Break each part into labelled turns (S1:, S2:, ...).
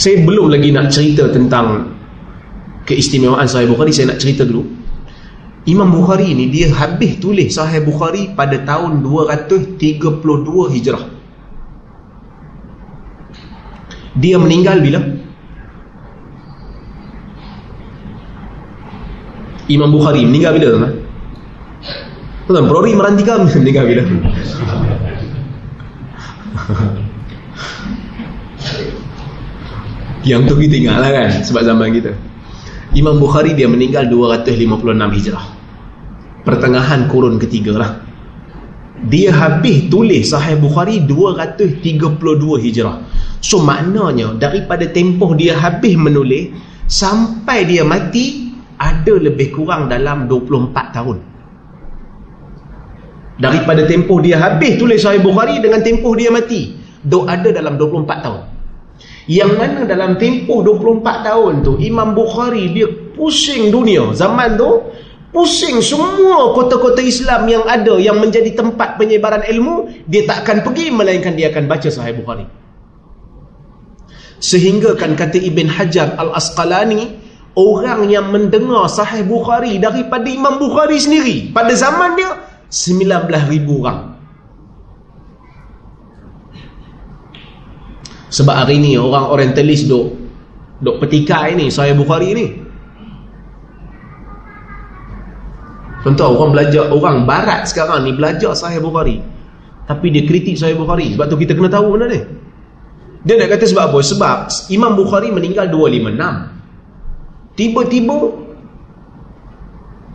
S1: saya belum lagi nak cerita tentang keistimewaan Sahih Bukhari saya nak cerita dulu Imam Bukhari ni dia habis tulis Sahih Bukhari pada tahun 232 Hijrah dia meninggal bila? Imam Bukhari meninggal bila tuan? Tuan, Prori Merantika meninggal bila? Yang tu kita ingat lah kan Sebab zaman kita. Imam Bukhari dia meninggal 256 hijrah. Pertengahan kurun ketiga lah. Dia habis tulis Sahih Bukhari 232 hijrah. So maknanya Daripada tempoh dia habis menulis Sampai dia mati Ada lebih kurang dalam 24 tahun. Daripada tempoh dia habis tulis Sahih Bukhari Dengan tempoh dia mati Dok ada dalam 24 tahun yang mana dalam tempoh 24 tahun tu Imam Bukhari dia pusing dunia. Zaman tu pusing semua kota-kota Islam yang ada yang menjadi tempat penyebaran ilmu dia tak akan pergi melainkan dia akan baca Sahih Bukhari. Sehingga kan kata Ibn Hajar Al-Asqalani orang yang mendengar Sahih Bukhari daripada Imam Bukhari sendiri pada zaman dia 19,000 orang Sebab hari ni orang orientalis duk duk petikai ni Sahih Bukhari ni. Contoh orang belajar orang barat sekarang ni belajar Sahih Bukhari. Tapi dia kritik Sahih Bukhari. Sebab tu kita kena tahu benda ni. Dia nak kata sebab apa? Sebab Imam Bukhari meninggal 256. Tiba-tiba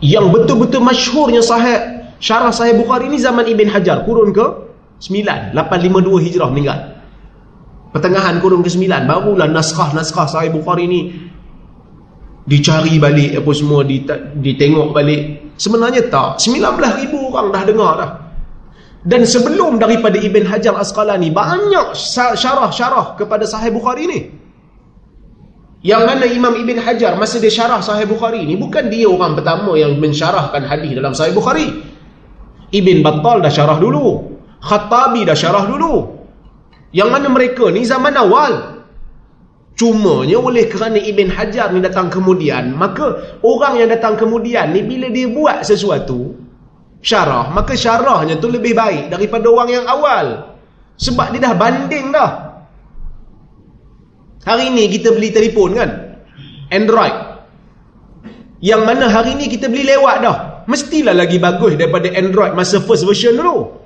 S1: yang betul-betul masyhurnya sahih syarah Sahih Bukhari ni zaman Ibn Hajar kurun ke 9 852 Hijrah meninggal pertengahan kurun ke-9 barulah naskah-naskah Sahih Bukhari ni dicari balik apa semua ditengok balik. Sebenarnya tak. 19,000 orang dah dengar dah. Dan sebelum daripada Ibn Hajar Asqalani banyak syarah-syarah kepada Sahih Bukhari ni. Yang mana Imam Ibn Hajar masa dia syarah Sahih Bukhari ni bukan dia orang pertama yang mensyarahkan hadis dalam Sahih Bukhari. Ibn Battal dah syarah dulu. Khattabi dah syarah dulu yang mana mereka ni zaman awal. Cumanya oleh kerana Ibn Hajar ni datang kemudian, maka orang yang datang kemudian ni bila dia buat sesuatu, syarah, maka syarahnya tu lebih baik daripada orang yang awal. Sebab dia dah banding dah. Hari ni kita beli telefon kan? Android. Yang mana hari ni kita beli lewat dah. Mestilah lagi bagus daripada Android masa first version dulu.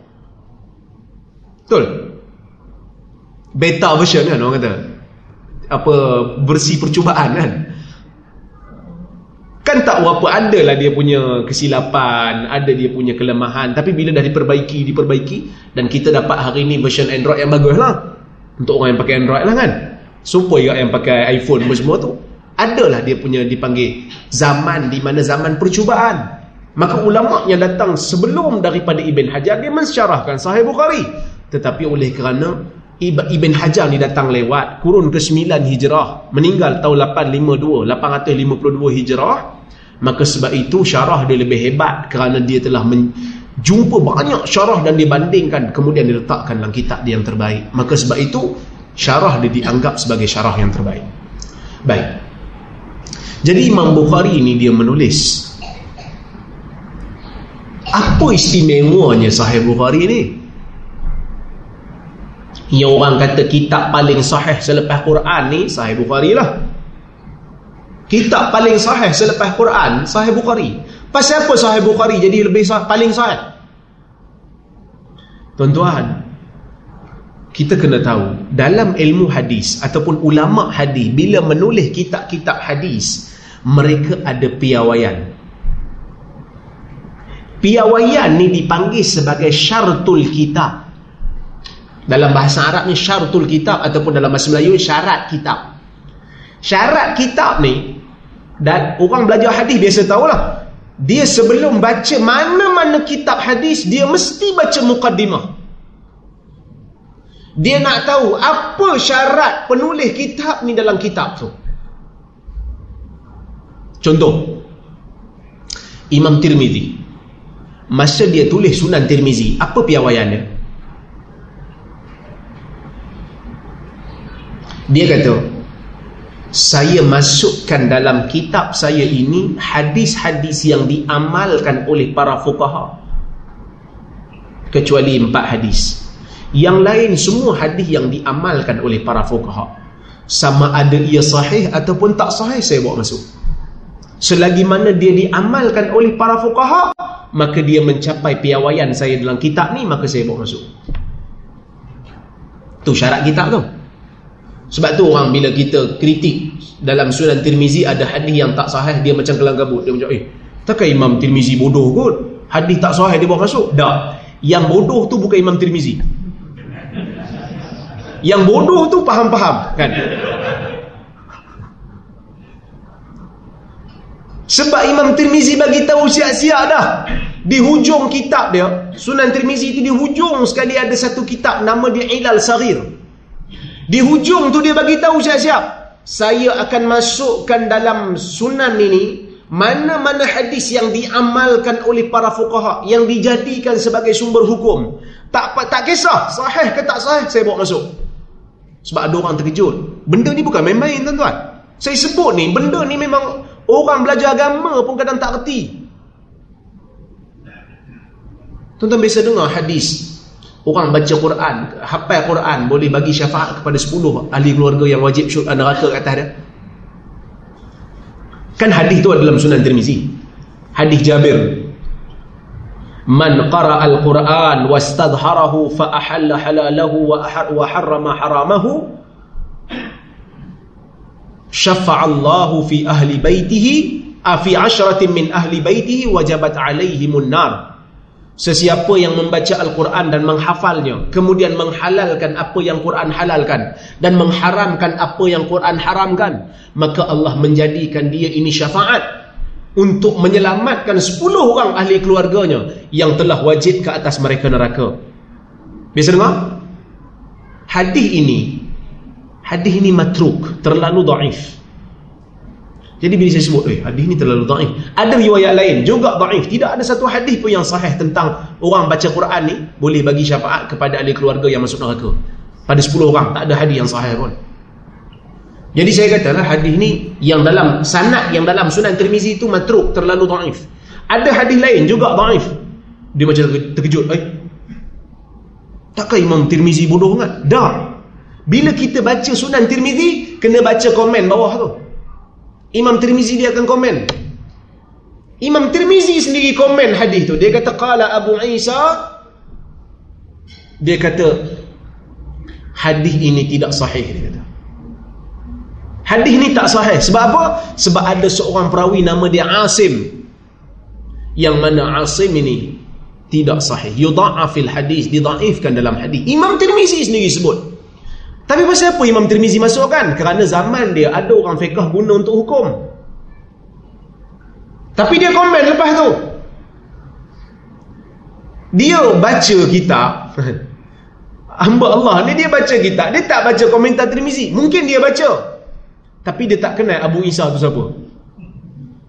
S1: Betul? Beta version kan orang kata. Apa versi percubaan kan. Kan tak ada lah dia punya kesilapan ada dia punya kelemahan. Tapi bila dah diperbaiki diperbaiki dan kita dapat hari ni version Android yang bagus lah. Untuk orang yang pakai Android lah kan. Supaya yang pakai iPhone semua tu. Adalah dia punya dipanggil zaman di mana zaman percubaan. Maka ulama yang datang sebelum daripada Ibn Hajar dia mensyarahkan Sahih Bukhari. Tetapi oleh kerana Ibn Hajar ni datang lewat kurun ke-9 hijrah meninggal tahun 852 852 hijrah. Maka sebab itu syarah dia lebih hebat kerana dia telah jumpa banyak syarah dan dibandingkan kemudian diletakkan dalam kitab dia yang terbaik. Maka sebab itu syarah dia dianggap sebagai syarah yang terbaik. Baik. Jadi Imam Bukhari ini dia menulis apa istimewanya Sahih Bukhari ni yang orang kata kitab paling sahih selepas Quran ni Sahih Bukhari lah. Kitab paling sahih selepas Quran Sahih Bukhari. Pasal apa Sahih Bukhari jadi lebih sah paling sahih? Tuan-tuan kita kena tahu dalam ilmu hadis ataupun ulama hadis bila menulis kitab-kitab hadis mereka ada piawaian. Piawaian ni dipanggil sebagai syartul kitab dalam bahasa Arab ni syaratul kitab ataupun dalam bahasa Melayu syarat kitab. Syarat kitab ni dan orang belajar hadis biasa tahulah. Dia sebelum baca mana-mana kitab hadis dia mesti baca mukaddimah. Dia nak tahu apa syarat penulis kitab ni dalam kitab tu. Contoh. Imam Tirmizi. Masa dia tulis Sunan Tirmizi, apa piawaiannya? Dia kata saya masukkan dalam kitab saya ini hadis-hadis yang diamalkan oleh para fuqaha. Kecuali empat hadis. Yang lain semua hadis yang diamalkan oleh para fuqaha. Sama ada ia sahih ataupun tak sahih saya bawa masuk. Selagi mana dia diamalkan oleh para fuqaha maka dia mencapai piawaian saya dalam kitab ni maka saya bawa masuk. Tu syarat kitab tu sebab tu orang bila kita kritik dalam Sunan Tirmizi ada hadis yang tak sahih dia macam kelang kabut. Dia macam eh takkan Imam Tirmizi bodoh kot? Hadis tak sahih dia bawa masuk. Dah. Yang bodoh tu bukan Imam Tirmizi. Yang bodoh tu faham-faham kan? Sebab Imam Tirmizi bagi tahu siap-siap dah. Di hujung kitab dia, Sunan Tirmizi itu di hujung sekali ada satu kitab nama dia Ilal Saghir. Di hujung tu dia bagi tahu siap-siap. Saya akan masukkan dalam sunan ini mana-mana hadis yang diamalkan oleh para fuqaha yang dijadikan sebagai sumber hukum. Tak tak kisah sahih ke tak sahih saya bawa masuk. Sebab ada orang terkejut. Benda ni bukan main-main tuan-tuan. Saya sebut ni benda ni memang orang belajar agama pun kadang tak reti. Tuan-tuan biasa dengar hadis Orang baca Quran, hafal Quran boleh bagi syafaat kepada 10 ahli keluarga yang wajib syurga neraka kat atas dia. Kan hadis tu ada dalam Sunan Tirmizi. Hadis Jabir. Man qara al-Quran wastadharahu fa ahalla halalahu wa wa harrama haramahu syafa'a Allahu fi ahli baitihi fi ashratin min ahli baitihi wajabat alaihimun nar. Sesiapa yang membaca Al-Quran dan menghafalnya Kemudian menghalalkan apa yang Quran halalkan Dan mengharamkan apa yang Quran haramkan Maka Allah menjadikan dia ini syafaat Untuk menyelamatkan 10 orang ahli keluarganya Yang telah wajib ke atas mereka neraka Bisa dengar? Hadis ini Hadis ini matruk Terlalu daif jadi bila saya sebut, eh hadis ni terlalu daif. Ada riwayat lain juga daif. Tidak ada satu hadis pun yang sahih tentang orang baca Quran ni boleh bagi syafaat kepada ahli keluarga yang masuk neraka. Pada 10 orang tak ada hadis yang sahih pun. Jadi saya katalah hadis ni yang dalam sanad yang dalam Sunan Tirmizi itu matruk terlalu daif. Ada hadis lain juga daif. Dia macam terkejut, eh. Takkah Imam Tirmizi bodoh sangat? Dah. Bila kita baca Sunan Tirmizi, kena baca komen bawah tu. Imam Tirmizi dia akan komen. Imam Tirmizi sendiri komen hadis tu. Dia kata qala Abu Isa dia kata hadis ini tidak sahih dia kata. Hadis ni tak sahih. Sebab apa? Sebab ada seorang perawi nama dia Asim. Yang mana Asim ini tidak sahih. Yudha'afil hadis, didhaifkan dalam hadis. Imam Tirmizi sendiri sebut. Tapi pasal apa Imam Tirmizi masukkan? Kerana zaman dia ada orang fiqah guna untuk hukum. Tapi dia komen lepas tu. Dia baca kitab. Hamba Allah ni dia baca kitab. Dia tak baca komentar Tirmizi. Mungkin dia baca. Tapi dia tak kenal Abu Isa tu siapa.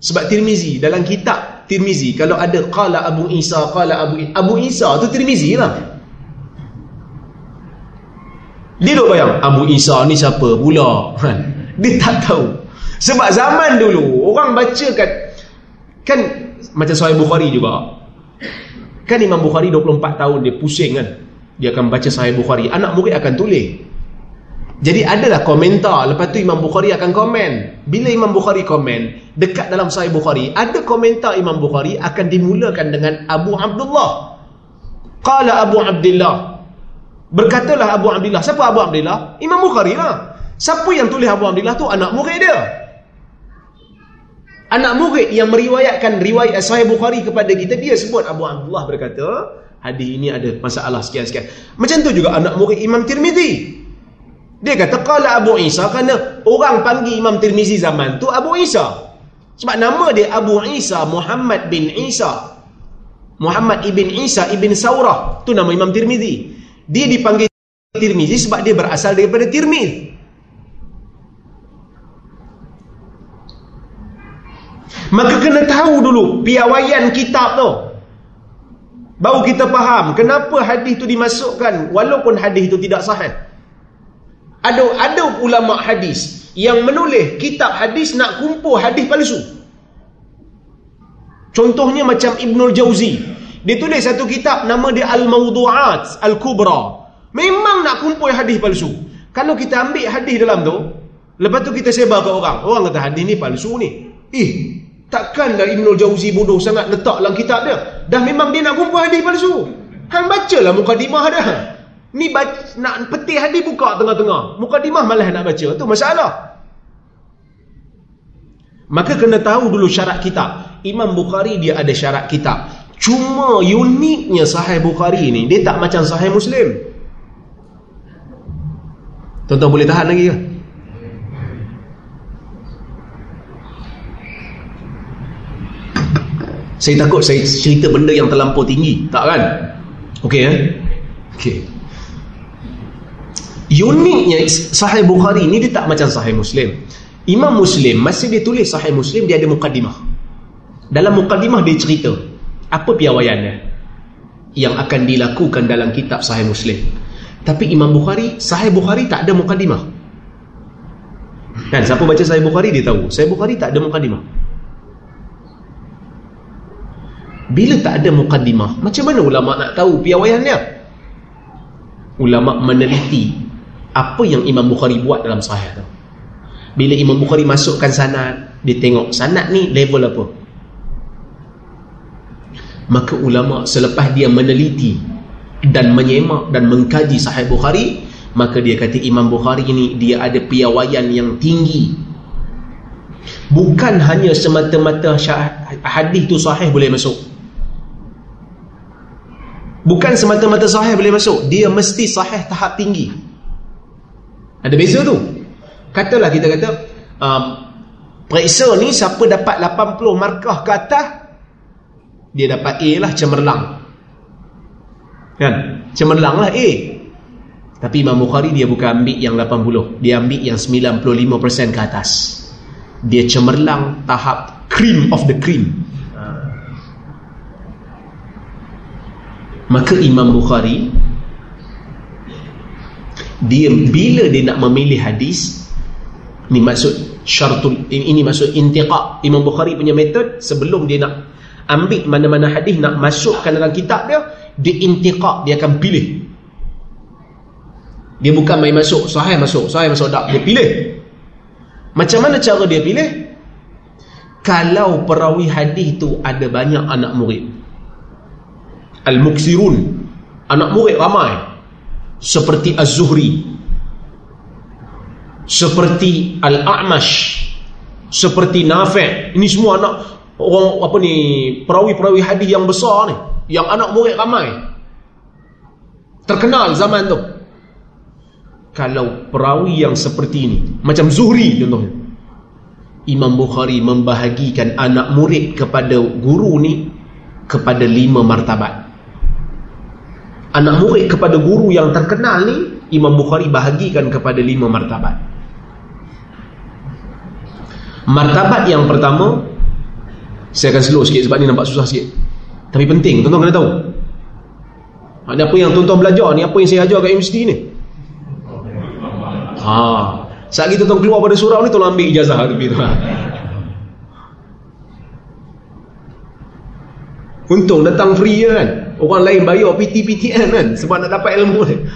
S1: Sebab Tirmizi dalam kitab Tirmizi kalau ada qala Abu Isa qala Abu Abu Isa tu Tirmizi lah. Dia duk bayang Abu Isa ni siapa pula? Kan? Dia tak tahu. Sebab zaman dulu Orang baca kan Kan Macam Sahih Bukhari juga. Kan Imam Bukhari 24 tahun Dia pusing kan? Dia akan baca Sahih Bukhari. Anak murid akan tulis. Jadi adalah komentar. Lepas tu Imam Bukhari akan komen. Bila Imam Bukhari komen Dekat dalam Sahih Bukhari Ada komentar Imam Bukhari Akan dimulakan dengan Abu Abdullah. Qala Abu Abdullah Berkatalah Abu Abdullah. Siapa Abu Abdullah? Imam Bukhari lah. Siapa yang tulis Abu Abdullah tu? Anak murid dia. Anak murid yang meriwayatkan riwayat Sahih Bukhari kepada kita, dia sebut Abu Abdullah berkata, hadis ini ada masalah sekian-sekian. Macam tu juga anak murid Imam Tirmizi. Dia kata, Qala Abu Isa, kerana orang panggil Imam Tirmizi zaman tu Abu Isa. Sebab nama dia Abu Isa Muhammad bin Isa. Muhammad ibn Isa ibn Saurah. Tu nama Imam Tirmizi. Dia dipanggil Tirmizi sebab dia berasal daripada Tirmiz. Maka kena tahu dulu piawaian kitab tu. Baru kita faham kenapa hadis tu dimasukkan walaupun hadis itu tidak sahih. Ada ada ulama hadis yang menulis kitab hadis nak kumpul hadis palsu. Contohnya macam Ibnul Jauzi. Dia tulis satu kitab nama dia Al-Mawdu'at Al-Kubra. Memang nak kumpul hadis palsu. Kalau kita ambil hadis dalam tu, lepas tu kita sebar ke orang. Orang kata hadis ni palsu ni. Eh, takkanlah Ibnul Jauzi bodoh sangat letak dalam kitab dia. Dah memang dia nak kumpul hadis palsu. Hang bacalah mukadimah dia. Ni baca, nak peti hadis buka tengah-tengah. Mukadimah malah nak baca. Tu masalah. Maka kena tahu dulu syarat kitab. Imam Bukhari dia ada syarat kitab. Cuma uniknya Sahih Bukhari ni dia tak macam Sahih Muslim. Tuan-tuan boleh tahan lagi ke? Saya takut saya cerita benda yang terlampau tinggi. Tak kan? Okey eh? Okey. Uniknya Sahih Bukhari ni dia tak macam Sahih Muslim. Imam Muslim masa dia tulis Sahih Muslim dia ada mukadimah. Dalam mukadimah dia cerita apa piawaiannya yang akan dilakukan dalam kitab Sahih Muslim. Tapi Imam Bukhari, Sahih Bukhari tak ada mukadimah. Kan siapa baca Sahih Bukhari dia tahu. Sahih Bukhari tak ada mukadimah. Bila tak ada mukadimah, macam mana ulama nak tahu piawaiannya? Ulama meneliti apa yang Imam Bukhari buat dalam sahih tu bila Imam Bukhari masukkan sanad dia tengok sanad ni level apa maka ulama selepas dia meneliti dan menyemak dan mengkaji sahih Bukhari maka dia kata Imam Bukhari ni dia ada piawaian yang tinggi. Bukan hanya semata-mata hadis tu sahih boleh masuk. Bukan semata-mata sahih boleh masuk. Dia mesti sahih tahap tinggi. Ada beza tu. Katalah kita kata um, periksa ni siapa dapat 80 markah ke atas dia dapat A lah cemerlang. Kan? Cemerlang lah A. Tapi Imam Bukhari dia bukan ambil yang 80. Dia ambil yang 95% ke atas. Dia cemerlang tahap cream of the cream. Maka Imam Bukhari dia bila dia nak memilih hadis ni maksud syaratul ini, ini maksud intiqa Imam Bukhari punya metod sebelum dia nak ambil mana-mana hadis nak masukkan dalam kitab dia intiqa dia akan pilih. Dia bukan main masuk sahih masuk sahih masuk tak dia pilih. Macam mana cara dia pilih? Kalau perawi hadis tu ada banyak anak murid. Al-muksirun anak murid ramai. Seperti Az-Zuhri. Seperti Al-A'mash. Seperti Nafi' ini semua anak orang apa ni perawi-perawi hadis yang besar ni yang anak murid ramai. Terkenal zaman tu. Kalau perawi yang seperti ini macam Zuhri contohnya. Imam Bukhari membahagikan anak murid kepada guru ni kepada lima martabat. Anak murid kepada guru yang terkenal ni Imam Bukhari bahagikan kepada lima martabat. Martabat yang pertama saya akan slow sikit sebab ni nampak susah sikit tapi penting tuan-tuan kena tahu ada apa yang tuan-tuan belajar ni apa yang saya ajar kat universiti ni ha. saat kita tuan keluar pada surau ni tolong ambil ijazah tepi tu untung datang free kan Orang lain bayar PT-PTN kan sebab nak dapat ilmu ni.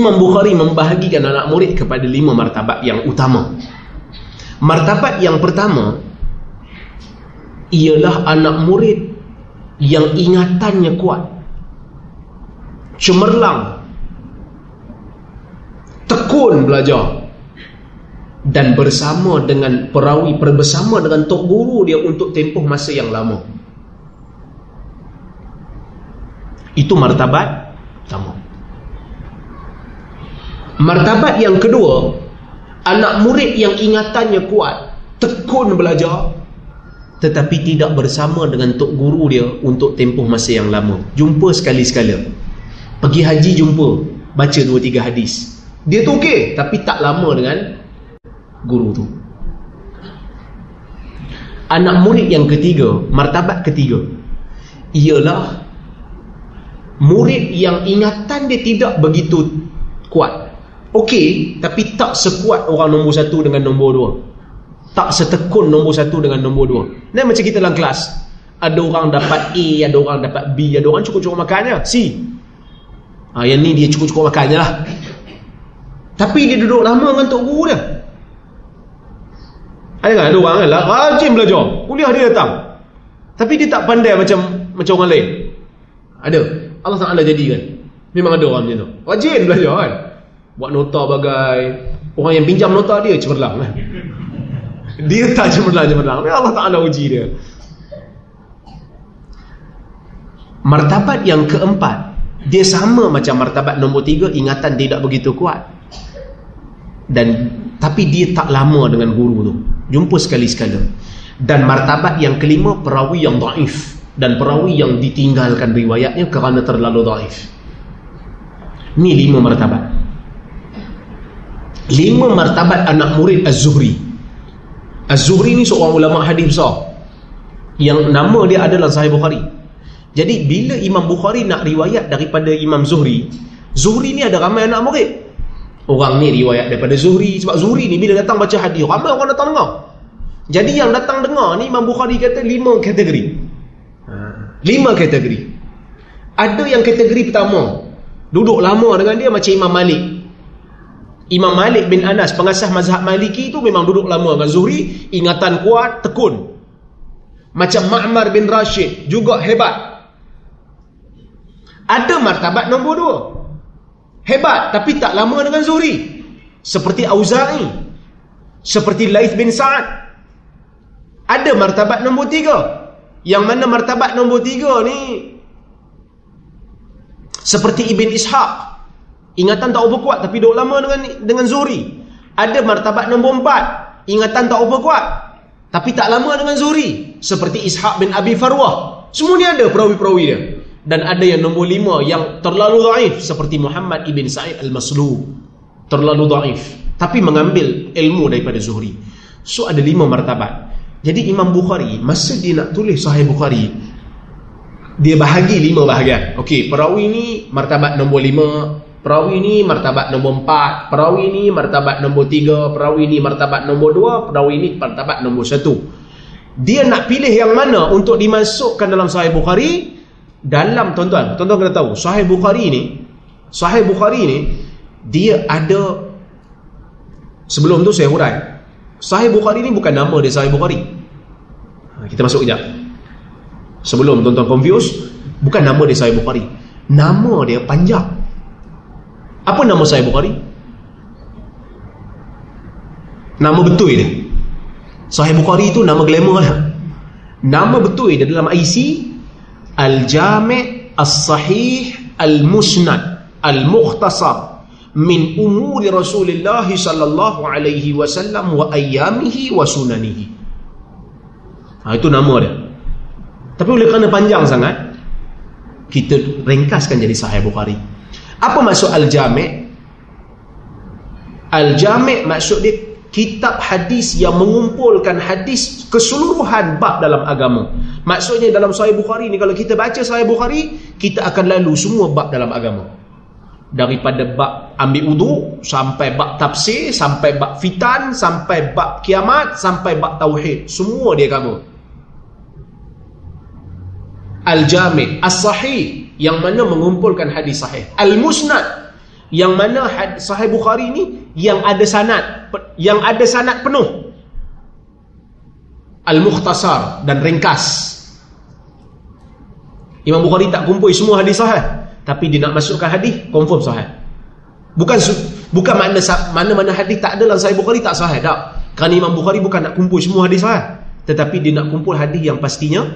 S1: Imam Bukhari membahagikan anak murid kepada lima martabat yang utama. Martabat yang pertama ialah anak murid yang ingatannya kuat. Cemerlang. Tekun belajar dan bersama dengan perawi bersama dengan tok guru dia untuk tempoh masa yang lama itu martabat pertama martabat yang kedua anak murid yang ingatannya kuat tekun belajar tetapi tidak bersama dengan tok guru dia untuk tempoh masa yang lama. Jumpa sekali-sekala pergi haji jumpa baca dua tiga hadis. Dia tu okey tapi tak lama dengan guru tu. Anak murid yang ketiga martabat ketiga ialah murid yang ingatan dia tidak begitu kuat okey tapi tak sekuat orang nombor satu dengan nombor dua. Tak setekun nombor satu dengan nombor dua. Ni macam kita dalam kelas ada orang dapat A ada orang dapat B ada orang cukup-cukup makannya. C. Ha, yang ni dia cukup-cukup makannya lah. Tapi dia duduk lama dengan tok guru dia. Ada kan? Ada orang kan? Lah rajin belajar. Kuliah dia datang. Tapi dia tak pandai macam macam orang lain. Ada. Allah Ta'ala jadikan. Memang ada orang macam tu. Rajin belajar kan buat nota bagai. Orang yang pinjam nota dia cemerlang kan dia tak cemerlang-cemerlang Allah Ta'ala uji dia. Martabat yang keempat. Dia sama macam martabat nombor tiga ingatan dia tak begitu kuat. Dan tapi dia tak lama dengan guru tu. Jumpa sekali-sekala. Dan martabat yang kelima perawi yang daif. Dan perawi yang ditinggalkan riwayatnya kerana terlalu daif. Ni lima martabat lima martabat anak murid Az-Zuhri Az-Zuhri ni seorang ulama hadis besar yang nama dia adalah Sahih Bukhari jadi bila Imam Bukhari nak riwayat daripada Imam Zuhri Zuhri ni ada ramai anak murid orang ni riwayat daripada Zuhri sebab Zuhri ni bila datang baca hadis ramai orang datang dengar jadi yang datang dengar ni Imam Bukhari kata lima kategori. Lima kategori. Ada yang kategori pertama. Duduk lama dengan dia macam Imam Malik. Imam Malik bin Anas, pengasas mazhab Maliki tu memang duduk lama dengan Zuhri. Ingatan kuat, tekun. Macam Ma'mar bin Rashid, juga hebat. Ada martabat nombor dua. Hebat, tapi tak lama dengan Zuhri. Seperti Auza'i. Seperti Laith bin Sa'ad. Ada martabat nombor tiga. Yang mana martabat nombor tiga ni seperti Ibn Ishaq. Ingatan tak apa kuat tapi duduk lama dengan dengan Zuri. Ada martabat nombor empat. Ingatan tak apa kuat tapi tak lama dengan Zuri. Seperti Ishaq bin Abi Farwah. Semua ni ada perawi-perawi dia. Dan ada yang nombor lima yang terlalu daif seperti Muhammad Ibn Sa'id Al-Maslub. Terlalu daif. Tapi mengambil ilmu daripada Zuhri. So ada lima martabat. Jadi Imam Bukhari masa dia nak tulis Sahih Bukhari dia bahagi lima bahagian. Okey, perawi ni martabat nombor lima, perawi ni martabat nombor empat, perawi ni martabat nombor tiga, perawi ni martabat nombor dua, perawi ni martabat nombor satu. Dia nak pilih yang mana untuk dimasukkan dalam Sahih Bukhari dalam tuan-tuan, tuan-tuan kena tahu, Sahih Bukhari ni, Sahih Bukhari ni dia ada sebelum tu saya hurai Sahih Bukhari ni bukan nama dia Sahih Bukhari. Ha, kita masuk kejap. Sebelum tuan-tuan confuse, bukan nama dia Sahih Bukhari. Nama dia panjang. Apa nama Sahih Bukhari? Nama betul dia. Sahih Bukhari itu nama glamour dia. Nama betul dia dalam IC Al-Jami' As-Sahih Al-Musnad Al-Mukhtasar min umuri Rasulullah sallallahu alaihi wasallam wa ayyamihi wa sunanihi. Ha, itu nama dia. Tapi oleh kerana panjang sangat, kita ringkaskan jadi Sahih Bukhari. Apa maksud Al-Jami'? Al-Jami' maksud dia kitab hadis yang mengumpulkan hadis keseluruhan bab dalam agama. Maksudnya dalam Sahih Bukhari ni kalau kita baca Sahih Bukhari, kita akan lalu semua bab dalam agama daripada bab ambil wudu sampai bab tafsir sampai bab fitan sampai bab kiamat sampai bab tauhid semua dia cover al-jami' as-sahih yang mana mengumpulkan hadis sahih. Al-musnad. Yang mana sahih bukhari ni yang ada sanad yang ada sanad penuh. Al-mukhtasar dan ringkas. Imam Bukhari tak kumpul semua hadis sahih. Tapi dia nak masukkan hadis confirm sahih. Bukan bukan makna mana-mana hadis tak ada dalam sahih Bukhari tak sahih tak. Kerana Imam Bukhari bukan nak kumpul semua hadis sahih. Tetapi dia nak kumpul hadis yang pastinya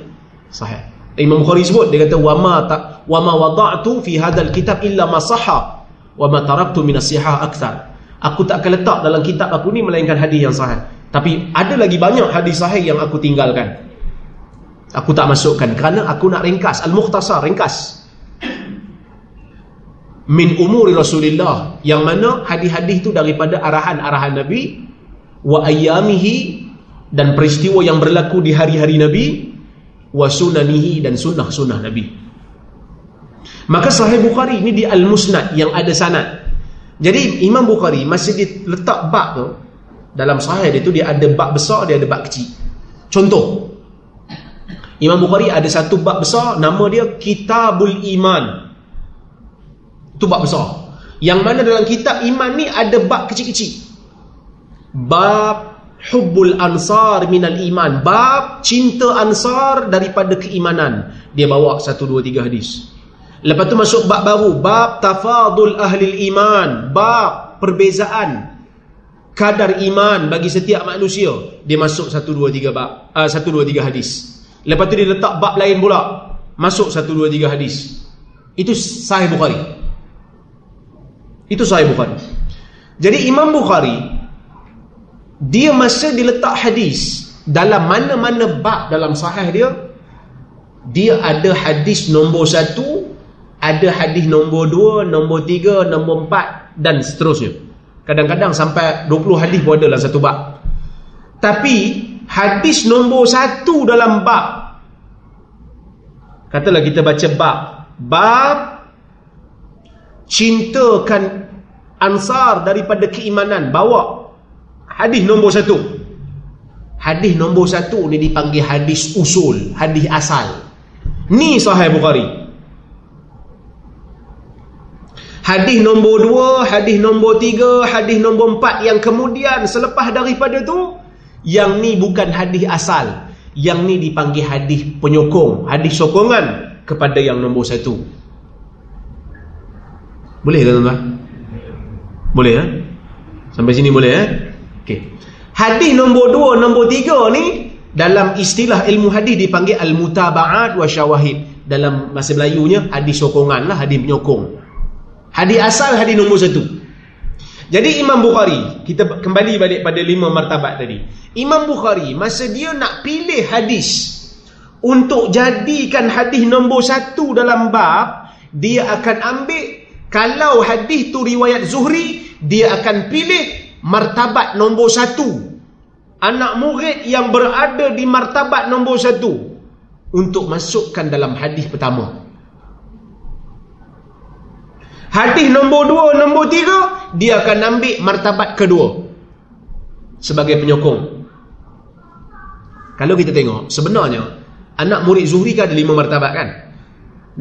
S1: sahih Imam Bukhari sebut dia kata wama ta wama wada'tu fi hadzal kitab illa ma sahha wama taraktu min as-sihah akthar. Aku tak akan letak dalam kitab aku ni melainkan hadis yang sahih. Tapi ada lagi banyak hadis sahih yang aku tinggalkan. Aku tak masukkan kerana aku nak ringkas. Al-mukhtasar ringkas. Min umuri Rasulullah yang mana hadis-hadis itu daripada arahan-arahan Nabi wa ayyamihi dan peristiwa yang berlaku di hari-hari Nabi wa sunanihi dan sunnah-sunnah Nabi maka sahih Bukhari ini di Al-Musnad yang ada sanad Jadi Imam Bukhari masih diletak bab tu dalam sahih dia tu dia ada bab besar, dia ada bab kecil. Contoh. Imam Bukhari ada satu bab besar nama dia Kitabul Iman. Itu bab besar. Yang mana dalam kitab iman ni ada bab kecil-kecil. Bab hubbul ansar minal iman. Bab cinta ansar daripada keimanan. Dia bawa satu, dua, tiga hadis. Lepas tu masuk bab baru, bab tafadul ahli iman, bab perbezaan kadar iman bagi setiap manusia. Dia masuk satu dua tiga bab, uh, satu dua tiga hadis. Lepas tu dia letak bab lain pula, masuk satu dua tiga hadis. Itu sahih Bukhari. Itu sahih Bukhari. Jadi Imam Bukhari dia masa diletak hadis dalam mana-mana bab dalam sahih dia dia ada hadis nombor satu ada hadis nombor 2, nombor 3, nombor 4 dan seterusnya. Kadang-kadang sampai 20 hadis pun ada dalam satu bab. Tapi hadis nombor 1 dalam bab katalah kita baca bab bab cintakan ansar daripada keimanan bawa hadis nombor 1. Hadis nombor 1 ni dipanggil hadis usul, hadis asal. Ni sahih Bukhari. Hadis nombor dua, hadis nombor tiga, hadis nombor empat yang kemudian selepas daripada tu yang ni bukan hadis asal. Yang ni dipanggil hadis penyokong, hadis sokongan kepada yang nombor satu. Boleh tak tuan-tuan? Boleh ya? Sampai sini boleh ya? Okey. Hadis nombor dua, nombor tiga ni dalam istilah ilmu hadis dipanggil al-mutaba'at wa syawahid. Dalam bahasa Melayunya hadis sokongan lah, hadis penyokong. Hadis asal hadis nombor satu. Jadi Imam Bukhari, kita kembali balik pada lima martabat tadi. Imam Bukhari, masa dia nak pilih hadis untuk jadikan hadis nombor satu dalam bab, dia akan ambil, kalau hadis tu riwayat Zuhri, dia akan pilih martabat nombor satu. Anak murid yang berada di martabat nombor satu untuk masukkan dalam hadis pertama. Hadis nombor dua, nombor tiga, dia akan ambil martabat kedua. Sebagai penyokong. Kalau kita tengok, sebenarnya, anak murid Zuhri kan ada lima martabat kan?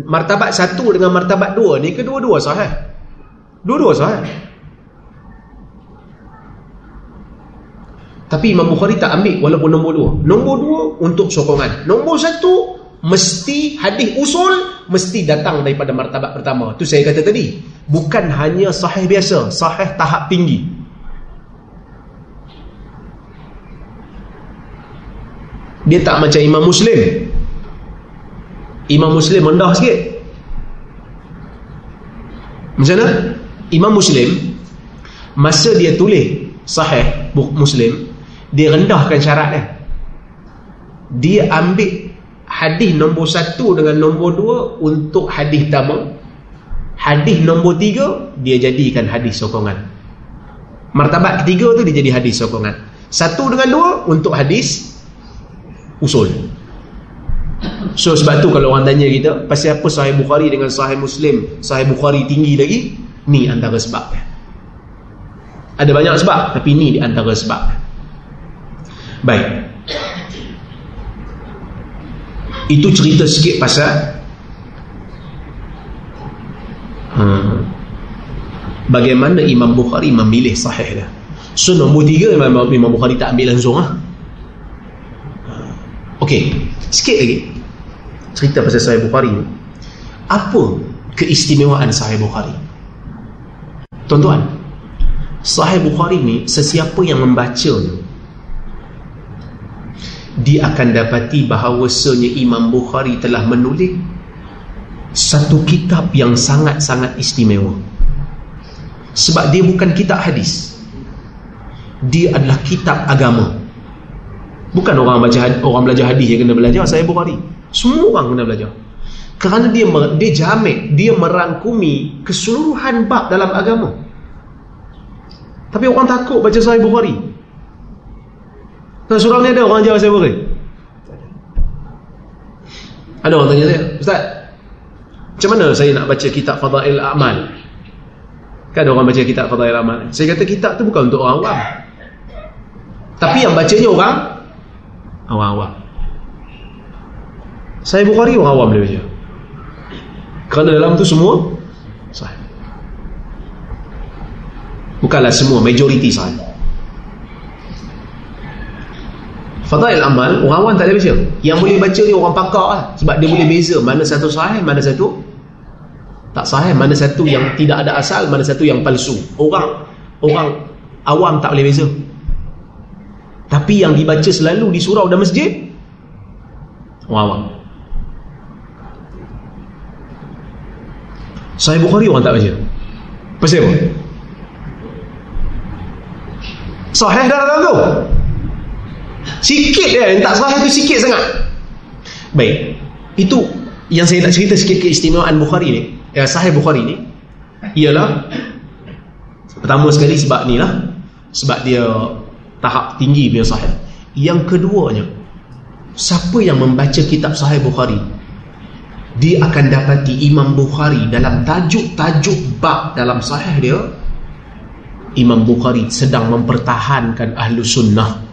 S1: Martabat satu dengan martabat dua ni, kedua-dua sahih. Dua-dua sahih. Tapi Imam Bukhari tak ambil walaupun nombor dua. Nombor dua untuk sokongan. Nombor satu mesti hadis usul mesti datang daripada martabat pertama. Tu saya kata tadi. Bukan hanya sahih biasa sahih tahap tinggi. Dia tak macam imam muslim. Imam muslim rendah sikit. Macam mana? Imam muslim masa dia tulis sahih muslim dia rendahkan syarat dia. Dia ambil hadis nombor satu dengan nombor dua untuk hadis pertama hadis nombor tiga dia jadikan hadis sokongan. Martabat ketiga tu dia jadi hadis sokongan. Satu dengan dua untuk hadis usul. So sebab tu kalau orang tanya kita pasal apa sahih Bukhari dengan sahih Muslim? Sahih Bukhari tinggi lagi? Ni antara sebab ada banyak sebab tapi ni di antara sebab baik. Itu cerita sikit pasal hmm, bagaimana Imam Bukhari memilih sahih dia. So nombor tiga Imam, Imam Bukhari tak ambil langsung lah. ok sikit lagi. Cerita pasal sahih Bukhari ni. Apa keistimewaan sahih Bukhari? Tuan-tuan sahih Bukhari ni sesiapa yang membaca ni dia akan dapati bahawasanya Imam Bukhari telah menulis satu kitab yang sangat-sangat istimewa. Sebab dia bukan kitab hadis. Dia adalah kitab agama. Bukan orang baca orang belajar hadis yang kena belajar saya Bukhari. Semua orang kena belajar. Kerana dia dia jamek dia merangkumi keseluruhan bab dalam agama. Tapi orang takut baca Sahih Bukhari Tuan surau ni ada orang ajar saya boleh? Ada orang tanya saya, Ustaz, macam mana saya nak baca kitab Fadail A'mal? Kan ada orang baca kitab Fadail Amal. Saya kata kitab tu bukan untuk orang awam. Tapi yang bacanya orang orang awam. Saya Bukhari orang awam boleh baca. Kerana dalam tu semua sahih. Bukanlah semua, majoriti sahih. Fadail amal, orang awam tak boleh baca. Yang boleh baca ni orang pakar lah. Sebab dia boleh beza mana satu sahih, mana satu tak sahih, mana satu yang tidak ada asal, mana satu yang palsu. Orang orang awam tak boleh beza. Tapi yang dibaca selalu di surau dan masjid, orang awam. Sahih Bukhari orang tak baca. Pasal apa? Sahih dah tu. Sikit dia yang tak sahih tu sikit sangat. Baik. Itu yang saya nak cerita sikit keistimewaan Bukhari ni, ya sahih Bukhari ni ialah pertama sekali sebab ni lah sebab dia tahap tinggi dia sahih. Yang keduanya siapa yang membaca kitab sahih Bukhari dia akan dapati Imam Bukhari dalam tajuk-tajuk bab dalam sahih dia Imam Bukhari sedang mempertahankan ahlu sunnah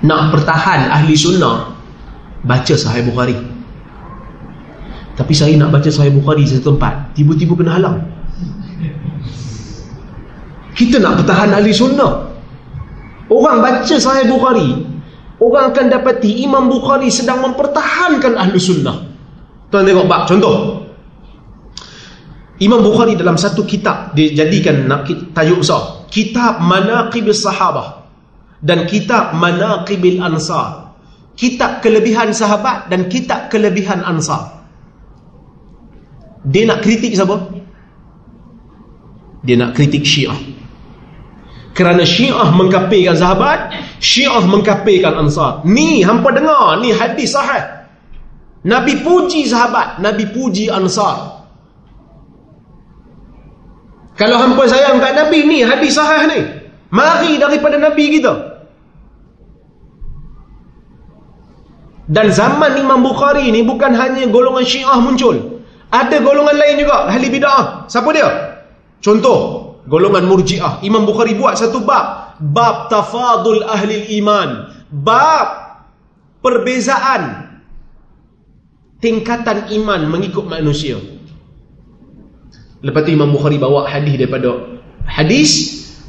S1: nak pertahan ahli sunnah baca sahih Bukhari. Tapi saya nak baca sahih Bukhari satu tempat tiba-tiba kena halang. Kita nak pertahan ahli sunnah. Orang baca sahih Bukhari orang akan dapati Imam Bukhari sedang mempertahankan ahli sunnah. Tuan tengok bab contoh. Imam Bukhari dalam satu kitab dia jadikan tajuk besar kitab manaqib sahabah dan kitab Manaqibil Ansar. Kitab kelebihan sahabat dan kitab kelebihan Ansar. Dia nak kritik siapa? Dia nak kritik Syiah. Kerana Syiah mengkapirkan sahabat, Syiah mengkapirkan Ansar. Ni hampa dengar, ni hadis sahih. Nabi puji sahabat, Nabi puji Ansar. Kalau hampa sayang kat Nabi ni hadis sahih ni. Mari daripada Nabi kita. Dan zaman Imam Bukhari ni bukan hanya golongan Syiah muncul. Ada golongan lain juga, ahli bid'ah. Siapa dia? Contoh, golongan Murji'ah. Imam Bukhari buat satu bab, bab tafadul ahli iman. Bab perbezaan tingkatan iman mengikut manusia. Lepas tu Imam Bukhari bawa hadis daripada hadis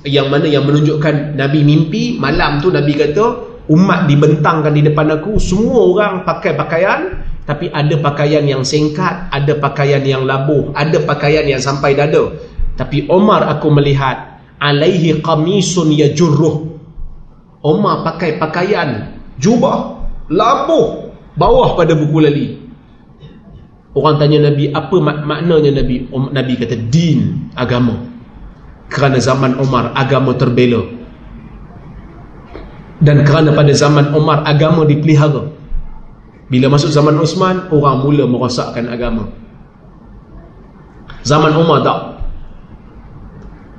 S1: yang mana yang menunjukkan Nabi mimpi malam tu Nabi kata umat dibentangkan di depan aku semua orang pakai pakaian tapi ada pakaian yang singkat ada pakaian yang labuh ada pakaian yang sampai dada. Tapi Omar aku melihat alaihi qamisun yajurruh. Omar pakai pakaian jubah labuh bawah pada buku lali. Orang tanya Nabi apa mak maknanya Nabi? Nabi kata din agama. Kerana zaman Omar agama terbela dan kerana pada zaman Umar agama dipelihara. Bila masuk zaman Osman orang mula merosakkan agama. Zaman Umar tak.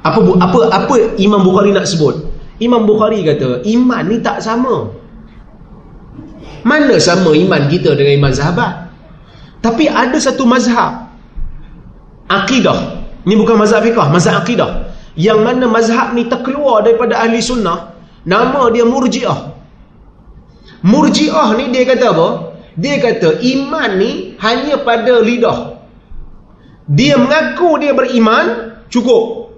S1: Apa apa apa Imam Bukhari nak sebut? Imam Bukhari kata iman ni tak sama. Mana sama iman kita dengan iman sahabat? Tapi ada satu mazhab akidah. Ni bukan mazhab fiqah mazhab akidah. Yang mana mazhab ni terkeluar daripada ahli sunnah Nama dia Murji'ah. Murji'ah ni dia kata apa? Dia kata iman ni hanya pada lidah. Dia mengaku dia beriman, cukup.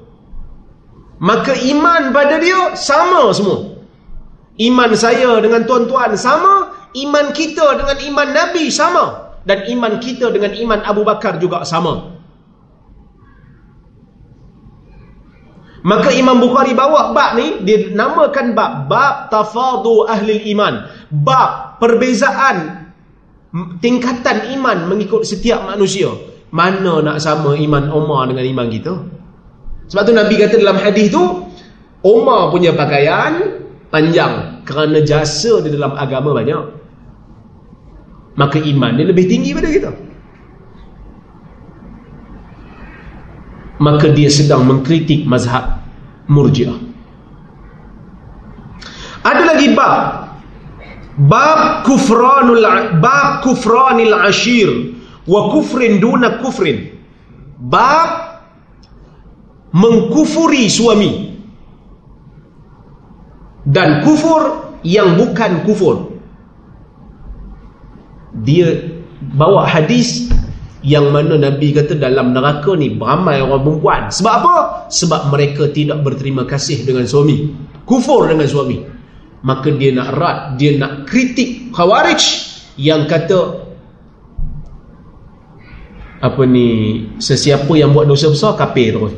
S1: Maka iman pada dia sama semua. Iman saya dengan tuan-tuan sama, iman kita dengan iman Nabi sama dan iman kita dengan iman Abu Bakar juga sama. Maka Imam Bukhari bawa bab ni dia namakan bab bab tafadu ahli iman. Bab perbezaan tingkatan iman mengikut setiap manusia. Mana nak sama iman Umar dengan iman kita? Sebab tu Nabi kata dalam hadis tu Umar punya pakaian panjang kerana jasa di dalam agama banyak. Maka iman dia lebih tinggi pada kita. Maka dia sedang mengkritik mazhab murjiah. Ada lagi bab. Bab kufranul bab kufranil ashir wa kufrin duna kufrin. Bab mengkufuri suami dan kufur yang bukan kufur. Dia bawa hadis yang mana Nabi kata dalam neraka ni beramai orang perempuan sebab apa? sebab mereka tidak berterima kasih dengan suami. Kufur dengan suami. Maka dia nak rat dia nak kritik khawarij yang kata apa ni sesiapa yang buat dosa besar kafir terus.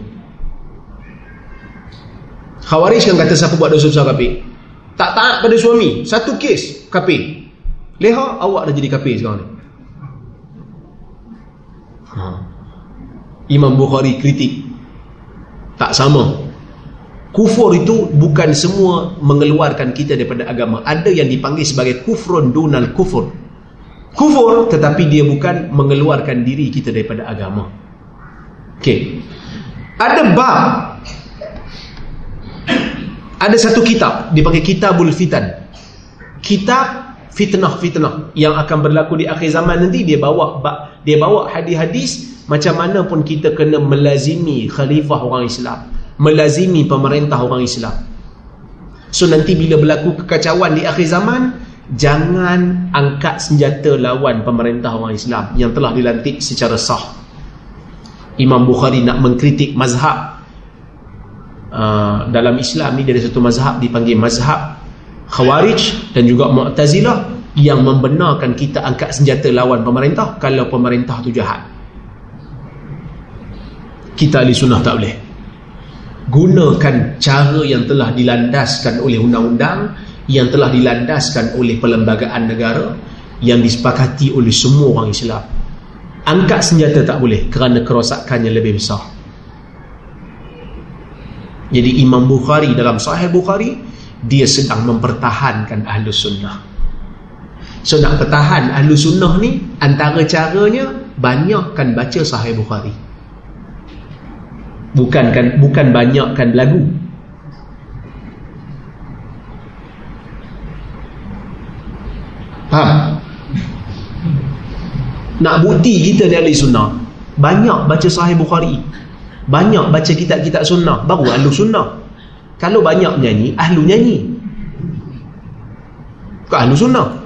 S1: Khawarij kan kata siapa buat dosa besar kafir tak taat pada suami satu kes kafir leha awak dah jadi kafir sekarang ni Ha. Imam Bukhari kritik. Tak sama. Kufur itu bukan semua mengeluarkan kita daripada agama. Ada yang dipanggil sebagai kufrun dunal kufur. Kufur tetapi dia bukan mengeluarkan diri kita daripada agama. Ok ada bab. Ada satu kitab dipanggil kitabul fitan. Kitab fitnah-fitnah yang akan berlaku di akhir zaman nanti dia bawa dia bawa hadis-hadis macam mana pun kita kena melazimi khalifah orang Islam melazimi pemerintah orang Islam. So nanti bila berlaku kekacauan di akhir zaman jangan angkat senjata lawan pemerintah orang Islam yang telah dilantik secara sah. Imam Bukhari nak mengkritik mazhab uh, dalam Islam ni ada satu mazhab dipanggil mazhab Khawarij dan juga Mu'tazilah yang membenarkan kita angkat senjata lawan pemerintah kalau pemerintah tu jahat. Kita ahli sunnah tak boleh. Gunakan cara yang telah dilandaskan oleh undang-undang, yang telah dilandaskan oleh perlembagaan negara, yang disepakati oleh semua orang Islam. Angkat senjata tak boleh kerana kerosakannya lebih besar. Jadi Imam Bukhari dalam Sahih Bukhari dia sedang mempertahankan ahlu sunnah so nak pertahan ahlu sunnah ni antara caranya banyakkan baca sahih Bukhari. Bukankan bukan banyakkan lagu. Faham? Nak bukti kita ni ahli sunnah banyak baca sahih Bukhari. Banyak baca kitab-kitab sunnah baru ahlu sunnah. Kalau banyak menyanyi, ahlu nyanyi. Bukan ahlu sunnah.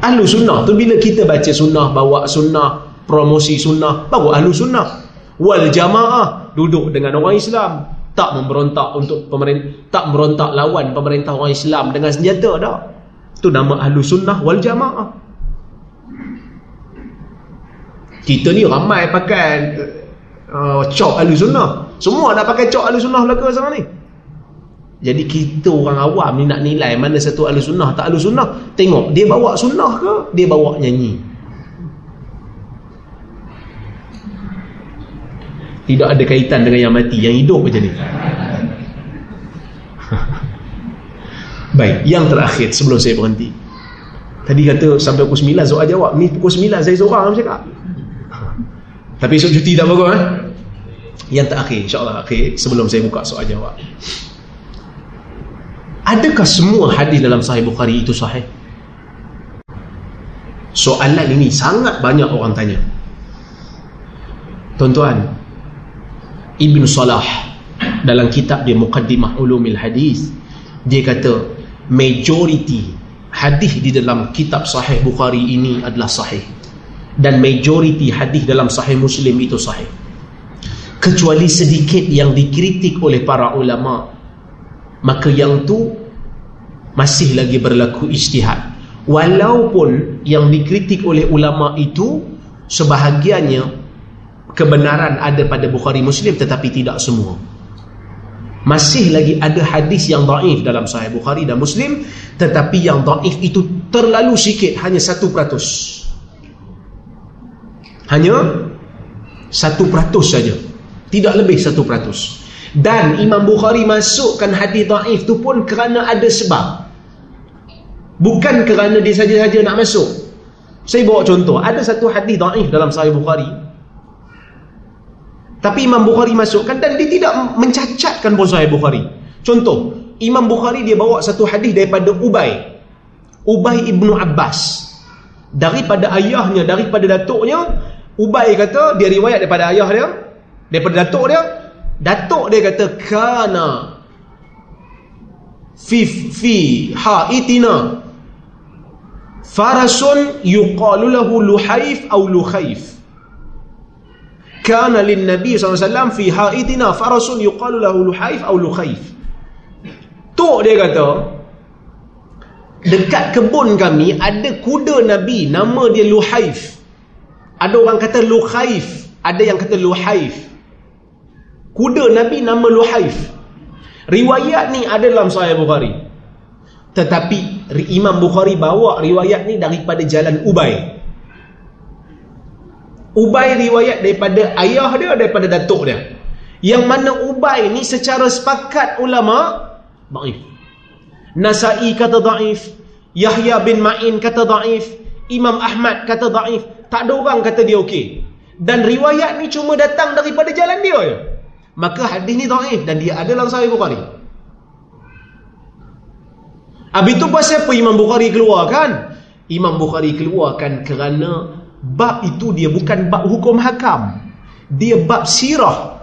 S1: Ahlu sunnah tu bila kita baca sunnah, bawa sunnah, promosi sunnah, baru ahlu sunnah. Wal jamaah, duduk dengan orang Islam. Tak memberontak untuk pemerintah, tak merontak lawan pemerintah orang Islam dengan senjata dah. Tu nama ahlu sunnah wal jamaah. Kita ni ramai pakai uh, cop ahlu sunnah. Semua nak pakai cok ahli sunnah belaka sekarang ni. Jadi kita orang awam ni nak nilai mana satu ahli sunnah tak ahli sunnah. Tengok dia bawa sunnah ke dia bawa nyanyi. Tidak ada kaitan dengan yang mati, yang hidup macam ni. Baik, yang terakhir sebelum saya berhenti. Tadi kata sampai pukul 9 soal jawab. Ni pukul 9 saya seorang cakap. Tapi esok cuti tak bagus eh? yang terakhir insyaAllah akhir sebelum saya buka soal jawab adakah semua hadis dalam sahih Bukhari itu sahih? Soalan ini sangat banyak orang tanya. Tuan-tuan Ibn Salah dalam kitab dia Muqaddimah Ulumil Hadis dia kata majority hadis di dalam kitab sahih Bukhari ini adalah sahih. Dan majority hadis dalam sahih Muslim itu sahih. Kecuali sedikit yang dikritik oleh para ulama maka yang tu masih lagi berlaku ijtihad. Walaupun yang dikritik oleh ulama itu sebahagiannya kebenaran ada pada Bukhari Muslim tetapi tidak semua. Masih lagi ada hadis yang daif dalam sahih Bukhari dan Muslim tetapi yang daif itu terlalu sikit hanya 1% hanya 1% saja. Tidak lebih satu peratus. Dan Imam Bukhari masukkan hadis da'if tu pun kerana ada sebab bukan kerana dia saja-saja nak masuk. Saya bawa contoh. Ada satu hadis da'if dalam sahih Bukhari. Tapi Imam Bukhari masukkan dan dia tidak mencacatkan pun sahih Bukhari. Contoh Imam Bukhari dia bawa satu hadis daripada Ubay. Ubay ibnu Abbas. Daripada ayahnya daripada datuknya Ubay kata dia riwayat daripada ayah dia, daripada datuk dia. Datuk dia kata kana fi fi haitina farasun yuqalu lahu luhaif au lukhaif. Kana lin Nabi SAW fi haitina farasun yuqalu lahu luhaif au lukhaif. Tok dia kata dekat kebun kami ada kuda Nabi nama dia Luhaif. Ada orang kata Luhaif, ada yang kata Luhaif. Kuda Nabi nama Luhaif. Riwayat ni ada dalam Sahih Bukhari. Tetapi Imam Bukhari bawa riwayat ni daripada jalan Ubay. Ubay riwayat daripada ayah dia daripada datuk dia. Yang mana Ubay ni secara sepakat ulama dhaif. Nasai kata daif, Yahya bin Ma'in kata daif, Imam Ahmad kata daif, tak ada orang kata dia okey. Dan riwayat ni cuma datang daripada jalan dia je. Maka hadis ni daif dan dia ada dalam Sahih Bukhari. Habis tu pasal apa Imam Bukhari keluarkan? Imam Bukhari keluarkan kerana bab itu dia bukan bab hukum hakam. Dia bab sirah.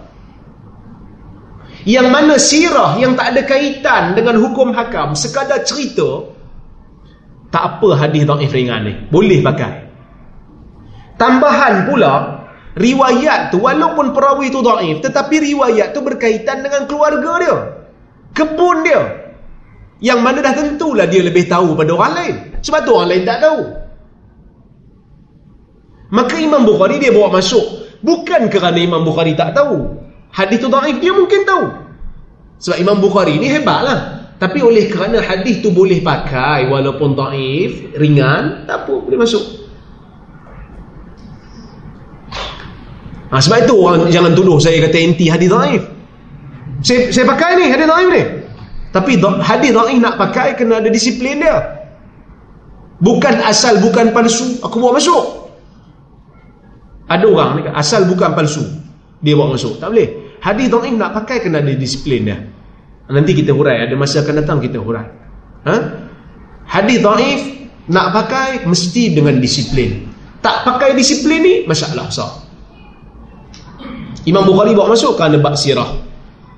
S1: Yang mana sirah yang tak ada kaitan dengan hukum hakam sekadar cerita tak apa hadis dhaif ringan ni. Boleh pakai. Tambahan pula riwayat tu walaupun perawi tu dhaif tetapi riwayat tu berkaitan dengan keluarga dia. Kebun dia yang mana dah tentulah dia lebih tahu pada orang lain. Sebab tu orang lain tak tahu. Maka Imam Bukhari dia bawa masuk. Bukan kerana Imam Bukhari tak tahu. Hadis tu daif dia mungkin tahu. Sebab Imam Bukhari ni hebat lah tapi oleh kerana hadis tu boleh pakai walaupun daif ringan tak apa boleh masuk. Ha, sebab itu orang jangan tuduh saya kata anti hadis daif. Saya, saya pakai ni hadis daif ni tapi hadis daif nak pakai kena ada disiplin dia. Bukan asal bukan palsu aku bawa masuk. Ada orang ni asal bukan palsu dia bawa masuk. Tak boleh. Hadis dhaif nak pakai kena ada disiplin dia. Nanti kita hurai ada masa akan datang kita hurai. Ha? hadis dhaif nak pakai mesti dengan disiplin. Tak pakai disiplin ni masalah besar. Imam Bukhari bawa masuk kerana bab sirah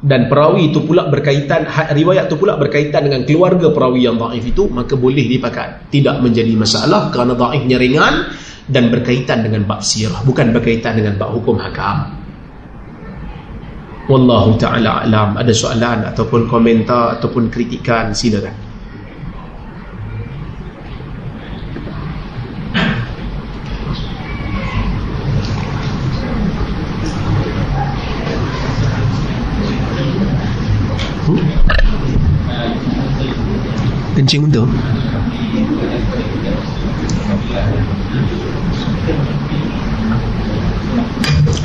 S1: dan perawi itu pula berkaitan ha, riwayat itu pula berkaitan dengan keluarga perawi yang dhaif itu maka boleh dipakai. Tidak menjadi masalah kerana dhaifnya ringan dan berkaitan dengan bab sirah bukan berkaitan dengan bab hukum hakam. Wallahu ta'ala alam. Ada soalan ataupun komentar Ataupun kritikan silakan Kencing untuk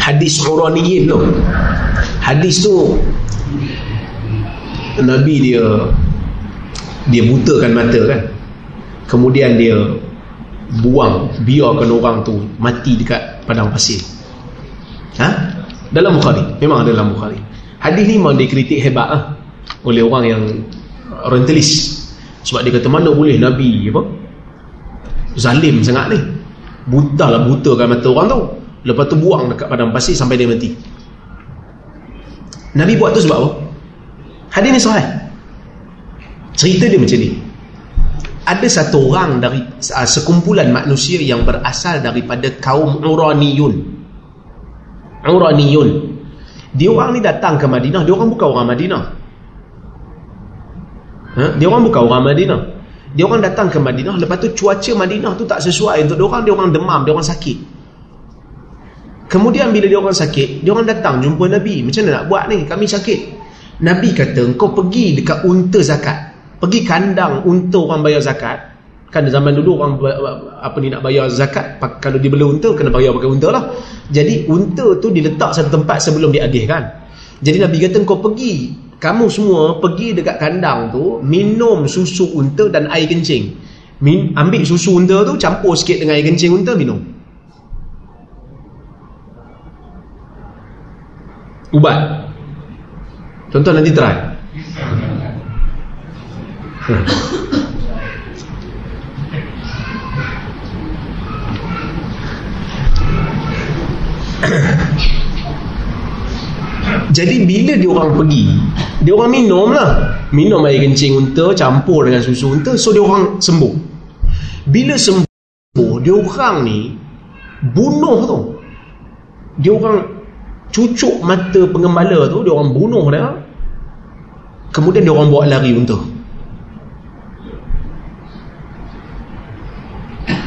S1: hadis uraniyin tu. Hadis tu Nabi dia dia butakan mata kan. Kemudian dia buang biarkan orang tu mati dekat padang pasir. Ha? dalam Bukhari. Memang ada dalam Bukhari. Hadis ni memang dikritik hebat lah oleh orang yang orientalis sebab dia kata mana boleh Nabi apa zalim sangat ni buta lah butakan mata orang tu Lepas tu buang dekat padang pasir sampai dia mati. Nabi buat tu sebab apa? Hadis ni sahih. Cerita dia macam ni. Ada satu orang dari uh, sekumpulan manusia yang berasal daripada kaum Uraniyun. Uraniyun. Dia orang ni datang ke Madinah, dia orang bukan orang Madinah. Ha? Dia orang bukan orang Madinah. Dia orang datang ke Madinah, lepas tu cuaca Madinah tu tak sesuai untuk dia orang, dia orang demam, dia orang sakit. Kemudian bila dia orang sakit, dia orang datang jumpa Nabi. Macam mana nak buat ni? Kami sakit. Nabi kata, kau pergi dekat unta zakat. Pergi kandang unta orang bayar zakat. Kan zaman dulu orang apa ni nak bayar zakat, kalau dia bela unta kena bayar pakai unta lah. Jadi unta tu diletak satu tempat sebelum diadihkan. Jadi Nabi kata kau pergi, kamu semua pergi dekat kandang tu, minum susu unta dan air kencing. Min, ambil susu unta tu, campur sikit dengan air kencing unta, minum. ubat contoh nanti try jadi bila dia orang pergi dia orang minum lah. Minum air kencing unta campur dengan susu unta so dia orang sembuh. Bila sembuh dia orang ni bunuh tu. Dia orang cucuk mata pengembala tu dia orang bunuh dia. Kemudian dia orang bawa lari unta.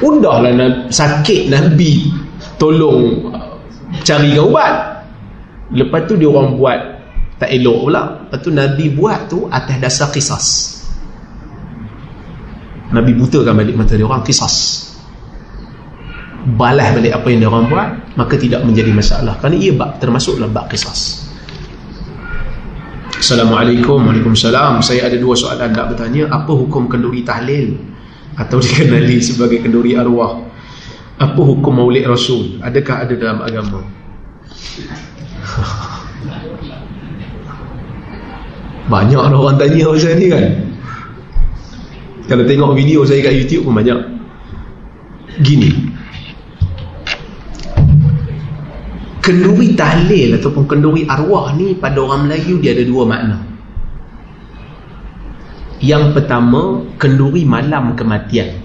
S1: Udahlah sakit Nabi tolong carikan ubat lepas tu dia orang buat tak elok pula. Lepas tu Nabi buat tu atas dasar kisas. Nabi butakan balik mata dia orang kisas. Balas balik apa yang dia orang buat maka tidak menjadi masalah. Kerana ia bak, termasuklah bak kisas. Assalamualaikum Waalaikumsalam. Saya ada dua soalan. Nak bertanya Apa hukum kenduri tahlil? Atau dikenali sebagai kenduri arwah? Apa hukum maulid rasul? Adakah ada dalam agama Banyak orang tanya pasal ni kan. Kalau tengok video saya kat YouTube pun banyak. Gini. Kenduri tahlil ataupun kenduri arwah ni pada orang Melayu dia ada dua makna. Yang pertama kenduri malam kematian.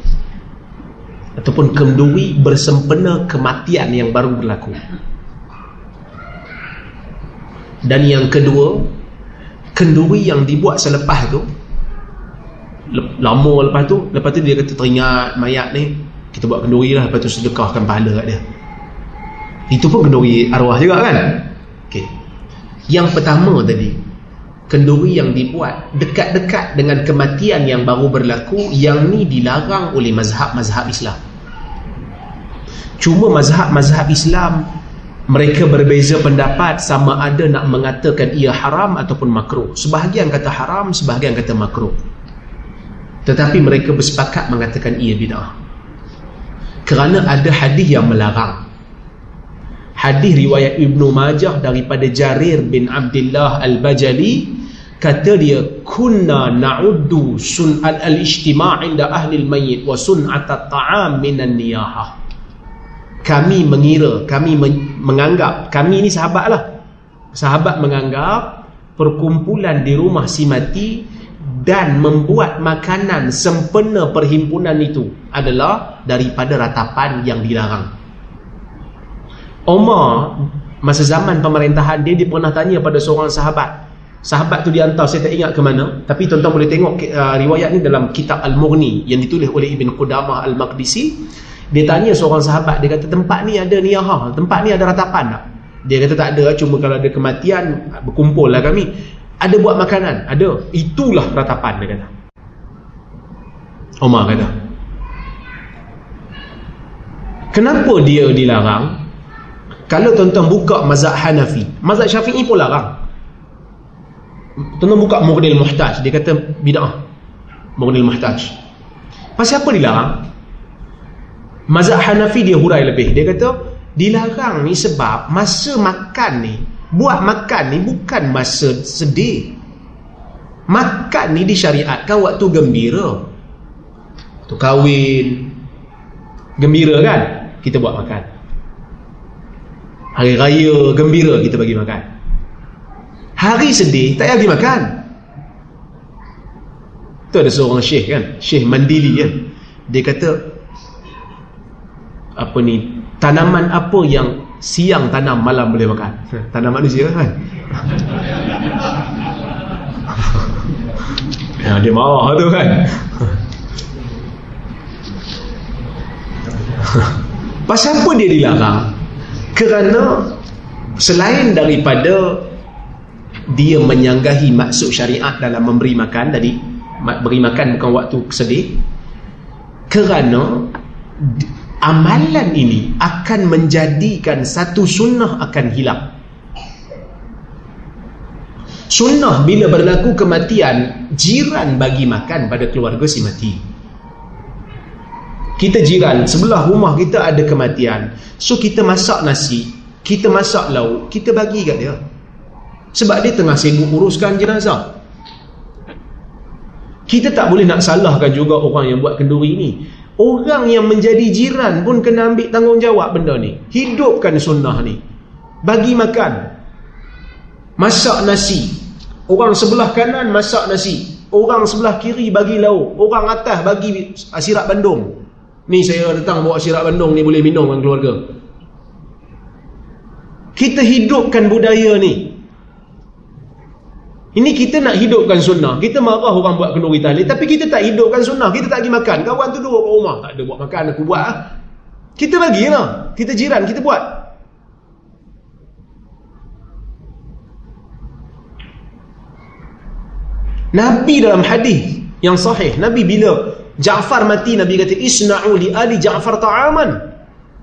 S1: Ataupun kenduri bersempena kematian yang baru berlaku dan yang kedua kenduri yang dibuat selepas tu lama lepas tu lepas tu dia kata teringat mayat ni kita buat kenduri lah lepas tu sedekahkan pahala kat dia. Itu pun kenduri arwah juga kan? Okay. yang pertama tadi kenduri yang dibuat dekat-dekat dengan kematian yang baru berlaku yang ni dilarang oleh mazhab-mazhab Islam. Cuma mazhab-mazhab Islam mereka berbeza pendapat sama ada nak mengatakan ia haram ataupun makruh. Sebahagian kata haram sebahagian kata makruh. Tetapi mereka bersepakat mengatakan ia bid'ah. Kerana ada hadis yang melarang. Hadis riwayat Ibnu Majah daripada Jarir bin Abdullah Al-Bajali kata dia kunna na'uddu sun'at al-ijtima' inda ahli al-mayyit wa sun'at at-ta'am minan niyahah kami mengira, kami menganggap, kami ni sahabat lah. Sahabat menganggap perkumpulan di rumah si mati dan membuat makanan sempena perhimpunan itu adalah daripada ratapan yang dilarang. Omar, masa zaman pemerintahan dia, dia pernah tanya pada seorang sahabat. Sahabat tu diantar, saya tak ingat ke mana. Tapi tuan-tuan boleh tengok uh, riwayat ni dalam kitab Al-Mughni yang ditulis oleh Ibn Qudamah Al-Maqdisi dia tanya seorang sahabat dia kata tempat ni ada niyahah tempat ni ada ratapan tak? Dia kata tak ada cuma kalau ada kematian berkumpul lah kami. Ada buat makanan? Ada. Itulah ratapan dia kata. Omar kata. Kenapa dia dilarang? Kalau tuan-tuan buka mazhab Hanafi mazhab Syafi'i pun larang. Tuan-tuan buka Mughnil Muhtaj dia kata bid'ah. Mughnil Muhtaj. Pasal apa dilarang Mazhab Hanafi dia hurai lebih. Dia kata dilarang ni sebab masa makan ni buat makan ni bukan masa sedih. Makan ni disyariatkan waktu gembira. Tu kahwin gembira kan? Kita buat makan. Hari raya gembira kita bagi makan. Hari sedih tak bagi makan. Tu ada seorang syekh kan, Syekh Mandili kan. Dia kata apa ni tanaman apa yang siang tanam malam boleh makan? Tanam manusia kan? Ya, dia marah tu kan? Pasal apa dia dilarang? Kerana selain daripada dia menyanggahi maksud syariat dalam memberi makan tadi beri makan bukan waktu sedih kerana amalan ini akan menjadikan satu sunnah akan hilang. Sunnah bila berlaku kematian jiran bagi makan pada keluarga si mati. Kita jiran sebelah rumah kita ada kematian. So kita masak nasi kita masak lauk kita bagi kat dia. Sebab dia tengah sibuk uruskan jenazah. Kita tak boleh nak salahkan juga orang yang buat kenduri ni Orang yang menjadi jiran pun kena ambil tanggungjawab benda ni. Hidupkan sunnah ni. bagi makan. Masak nasi. Orang sebelah kanan masak nasi. Orang sebelah kiri bagi lauk. Orang atas bagi sirap bandung. Ni saya datang bawa sirap bandung ni boleh minum dengan keluarga. Kita hidupkan budaya ni ini kita nak hidupkan sunnah kita marah orang buat kenduri tahlil tapi kita tak hidupkan sunnah kita tak pergi makan kawan tu duduk kat rumah tak ada buat makan aku buat lah. kita bagilah kita jiran kita buat Nabi dalam hadis yang sahih, Nabi bila Ja'far mati, Nabi kata isna'u li ali Ja'far ta'aman.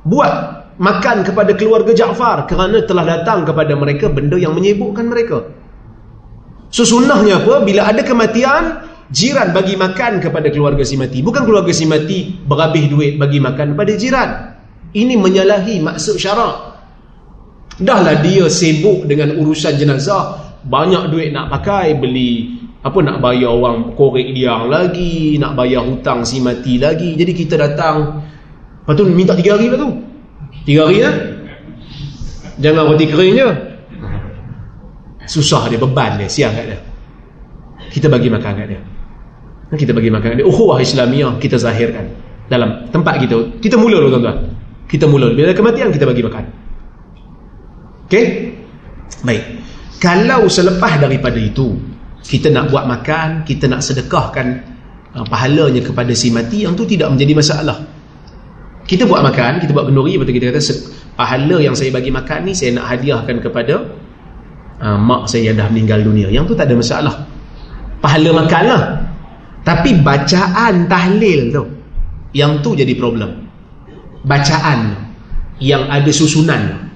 S1: Buat makan kepada keluarga Ja'far kerana telah datang kepada mereka benda yang menyibukkan mereka. So sunnahnya apa? Bila ada kematian, jiran bagi makan kepada keluarga si mati. Bukan keluarga si mati berhabis duit bagi makan kepada jiran. Ini menyalahi maksud syarak. Dahlah dia sibuk dengan urusan jenazah, banyak duit nak pakai, beli apa nak bayar orang korek dia lagi nak bayar hutang si mati lagi jadi kita datang lepas tu minta tiga hari lah tu tiga hari lah jangan roti kering je susah dia beban dia siang kat dia. Kita bagi makan kat dia. Kita bagi makan kat dia. Ukhuwah islamiah kita zahirkan dalam tempat kita. Kita mula dulu tuan-tuan. Kita mula bila kematian kita bagi makan. Ok baik. Kalau selepas daripada itu kita nak buat makan, kita nak sedekahkan uh, pahalanya kepada si mati, yang tu tidak menjadi masalah. Kita buat makan, kita buat kenduri, betul kita kata pahala yang saya bagi makan ni saya nak hadiahkan kepada uh, mak saya dah meninggal dunia. Yang tu tak ada masalah. Pahala makan lah. Tapi bacaan tahlil tu, yang tu jadi problem. Bacaan yang ada susunan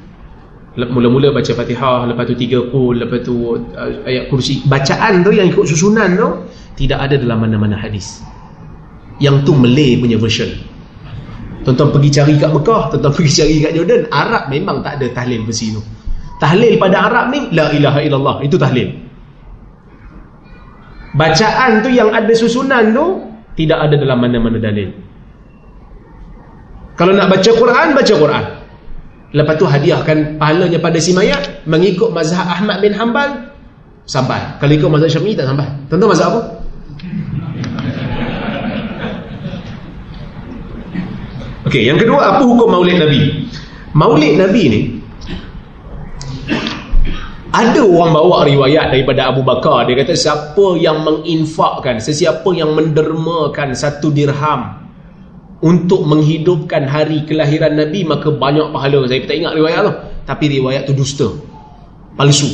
S1: mula-mula baca Fatihah lepas tu tiga qul lepas tu uh, ayat kursi bacaan tu yang ikut susunan tu tidak ada dalam mana-mana hadis yang tu Malay punya version tuan-tuan pergi cari kat Mekah tuan-tuan pergi cari kat Jordan Arab memang tak ada tahlil versi tu tahlil pada Arab ni la ilaha illallah. Itu tahlil. Bacaan tu yang ada susunan tu tidak ada dalam mana-mana dalil. Kalau nak baca Quran baca Quran. Lepas tu hadiahkan pahalanya pada si mayat mengikut mazhab Ahmad bin Hanbal sampai. Kalau ikut mazhab Syafi'i tak sampai. Tentu mazhab apa? Ok yang kedua apa hukum maulid Nabi? Maulid Nabi ni ada orang bawa riwayat daripada Abu Bakar. Dia kata siapa yang menginfakkan sesiapa yang mendermakan satu dirham untuk menghidupkan hari kelahiran Nabi maka banyak pahala. Saya tak ingat riwayat tu tapi riwayat tu dusta. Palsu.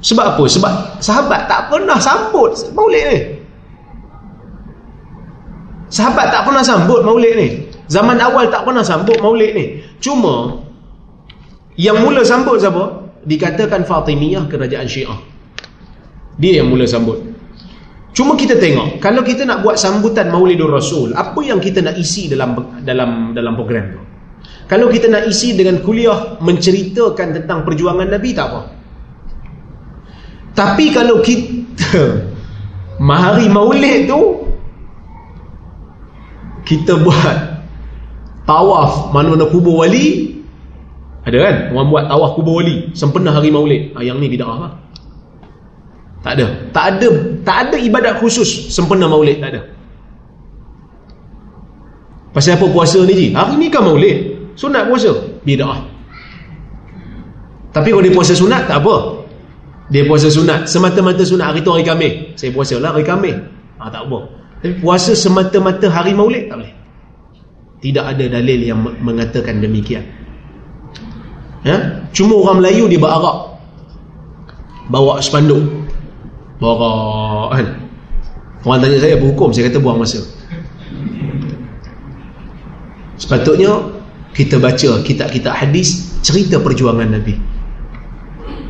S1: Sebab apa? sebab sahabat tak pernah sambut maulid ni. Sahabat tak pernah sambut maulid ni. Zaman awal tak pernah sambut maulid ni. Cuma yang mula sambut siapa? Dikatakan Fatimiyah kerajaan syiah dia yang mula sambut Cuma kita tengok, kalau kita nak buat sambutan Maulidur Rasul, apa yang kita nak isi dalam dalam dalam program tu? Kalau kita nak isi dengan kuliah menceritakan tentang perjuangan Nabi tak apa. Tapi kalau kita mahari Maulid tu kita buat tawaf mana-mana kubur wali ada kan? Orang buat tawaf kubur wali sempena hari Maulid. Ah, yang ni bidah lah. Tak ada. Tak ada tak ada ibadat khusus sempena Maulid, tak ada. Pasal apa puasa ni ji? Hari ni kan Maulid. Sunat puasa. Bidah. Tapi kalau dia puasa sunat tak apa. Dia puasa sunat semata-mata sunat hari tu hari Khamis. Saya puasa lah hari Khamis. Ah tak apa. Tapi puasa semata-mata hari Maulid tak boleh. Tidak ada dalil yang mengatakan demikian. Ya? Cuma orang Melayu dia berarak. Bawa spanduk. Borak kan? Orang tanya saya berhukum Saya kata buang masa. Sepatutnya Kita baca kitab-kitab hadis Cerita perjuangan Nabi.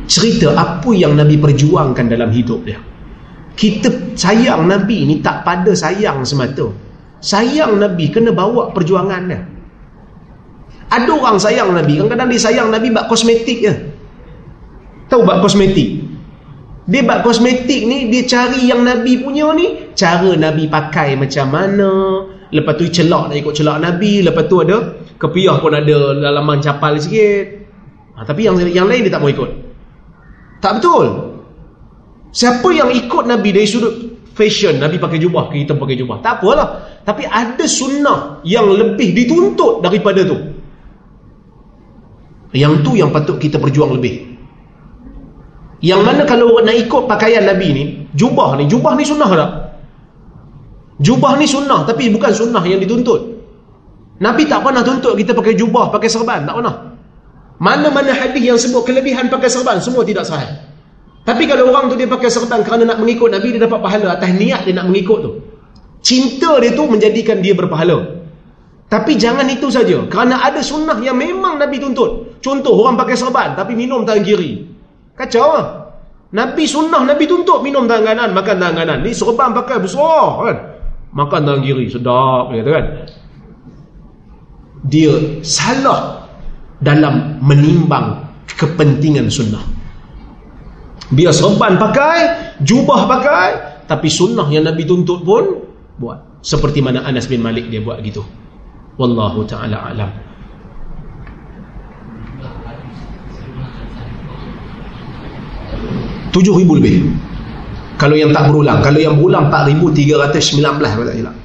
S1: Cerita apa yang Nabi perjuangkan dalam hidup dia. Kita sayang Nabi ni tak pada sayang semata. Sayang Nabi kena bawa perjuangan dia Ada orang sayang Nabi. Kadang-kadang dia sayang Nabi buat kosmetik je. Tahu buat kosmetik? Dia buat kosmetik ni, dia cari yang Nabi punya ni, cara Nabi pakai macam mana, lepas tu celak nak ikut celak Nabi, lepas tu ada kepiah pun ada dalaman capal sikit. Ha, tapi yang yang lain dia tak mau ikut. Tak betul. Siapa yang ikut Nabi dari sudut fashion Nabi pakai jubah kita pakai jubah. Tak apalah. Tapi ada sunnah yang lebih dituntut daripada tu yang tu yang patut kita berjuang lebih yang mana kalau nak ikut pakaian Nabi ni jubah ni jubah ni sunnah tak jubah ni sunnah tapi bukan sunnah yang dituntut Nabi tak pernah tuntut kita pakai jubah, pakai serban. Tak pernah. Mana-mana hadis yang sebut kelebihan pakai serban, semua tidak sahih. Tapi kalau orang tu dia pakai serban kerana nak mengikut Nabi, dia dapat pahala atas niat dia nak mengikut tu. Cinta dia tu menjadikan dia berpahala. Tapi jangan itu saja. Kerana ada sunnah yang memang Nabi tuntut. Contoh, orang pakai serban tapi minum tangan kiri. Kacau lah. Nabi sunnah, Nabi tuntut minum tangan kanan, makan tangan kanan. Ni serban pakai besar kan. Makan tangan kiri, sedap. Kata kan dia salah dalam menimbang kepentingan sunnah biar serban pakai jubah pakai tapi sunnah yang Nabi tuntut pun buat seperti mana Anas bin Malik dia buat gitu wallahu ta'ala alam tujuh ribu lebih kalau yang tak berulang kalau yang berulang 4,319 kalau tak silap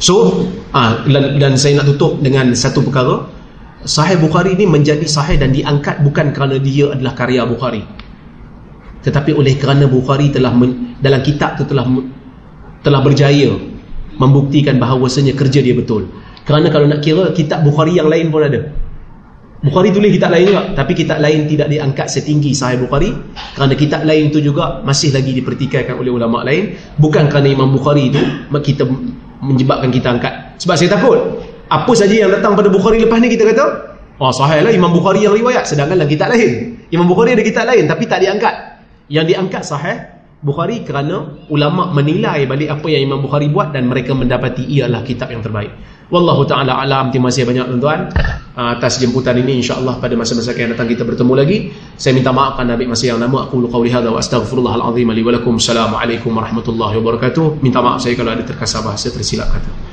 S1: So, ah, dan, dan saya nak tutup dengan satu perkara. Sahih Bukhari ini menjadi sahih dan diangkat bukan kerana dia adalah karya Bukhari. Tetapi oleh kerana Bukhari telah men, dalam kitab itu telah telah berjaya membuktikan bahawasanya kerja dia betul. Kerana kalau nak kira kitab Bukhari yang lain pun ada. Bukhari tulis kitab lain juga tapi kitab lain tidak diangkat setinggi Sahih Bukhari kerana kitab lain itu juga masih lagi dipertikaikan oleh ulama lain bukan kerana Imam Bukhari itu kita menyebabkan kita angkat. Sebab saya takut. Apa saja yang datang pada Bukhari lepas ni kita kata, oh sahih lah Imam Bukhari yang riwayat. Sedangkan dalam kitab lain. Imam Bukhari ada kitab lain tapi tak diangkat. Yang diangkat sahih Bukhari kerana ulama menilai balik apa yang Imam Bukhari buat dan mereka mendapati ialah kitab yang terbaik. Wallahu taala alam. Terima kasih banyak tuan-tuan atas jemputan ini insya-Allah pada masa-masa yang datang kita bertemu lagi. Saya minta maaf kerana ambil masa yang lama. Aku qauli hadza wa astaghfirullahal azim li wa lakum. Assalamualaikum warahmatullahi wabarakatuh. Minta maaf saya kalau ada terkasar bahasa tersilap kata.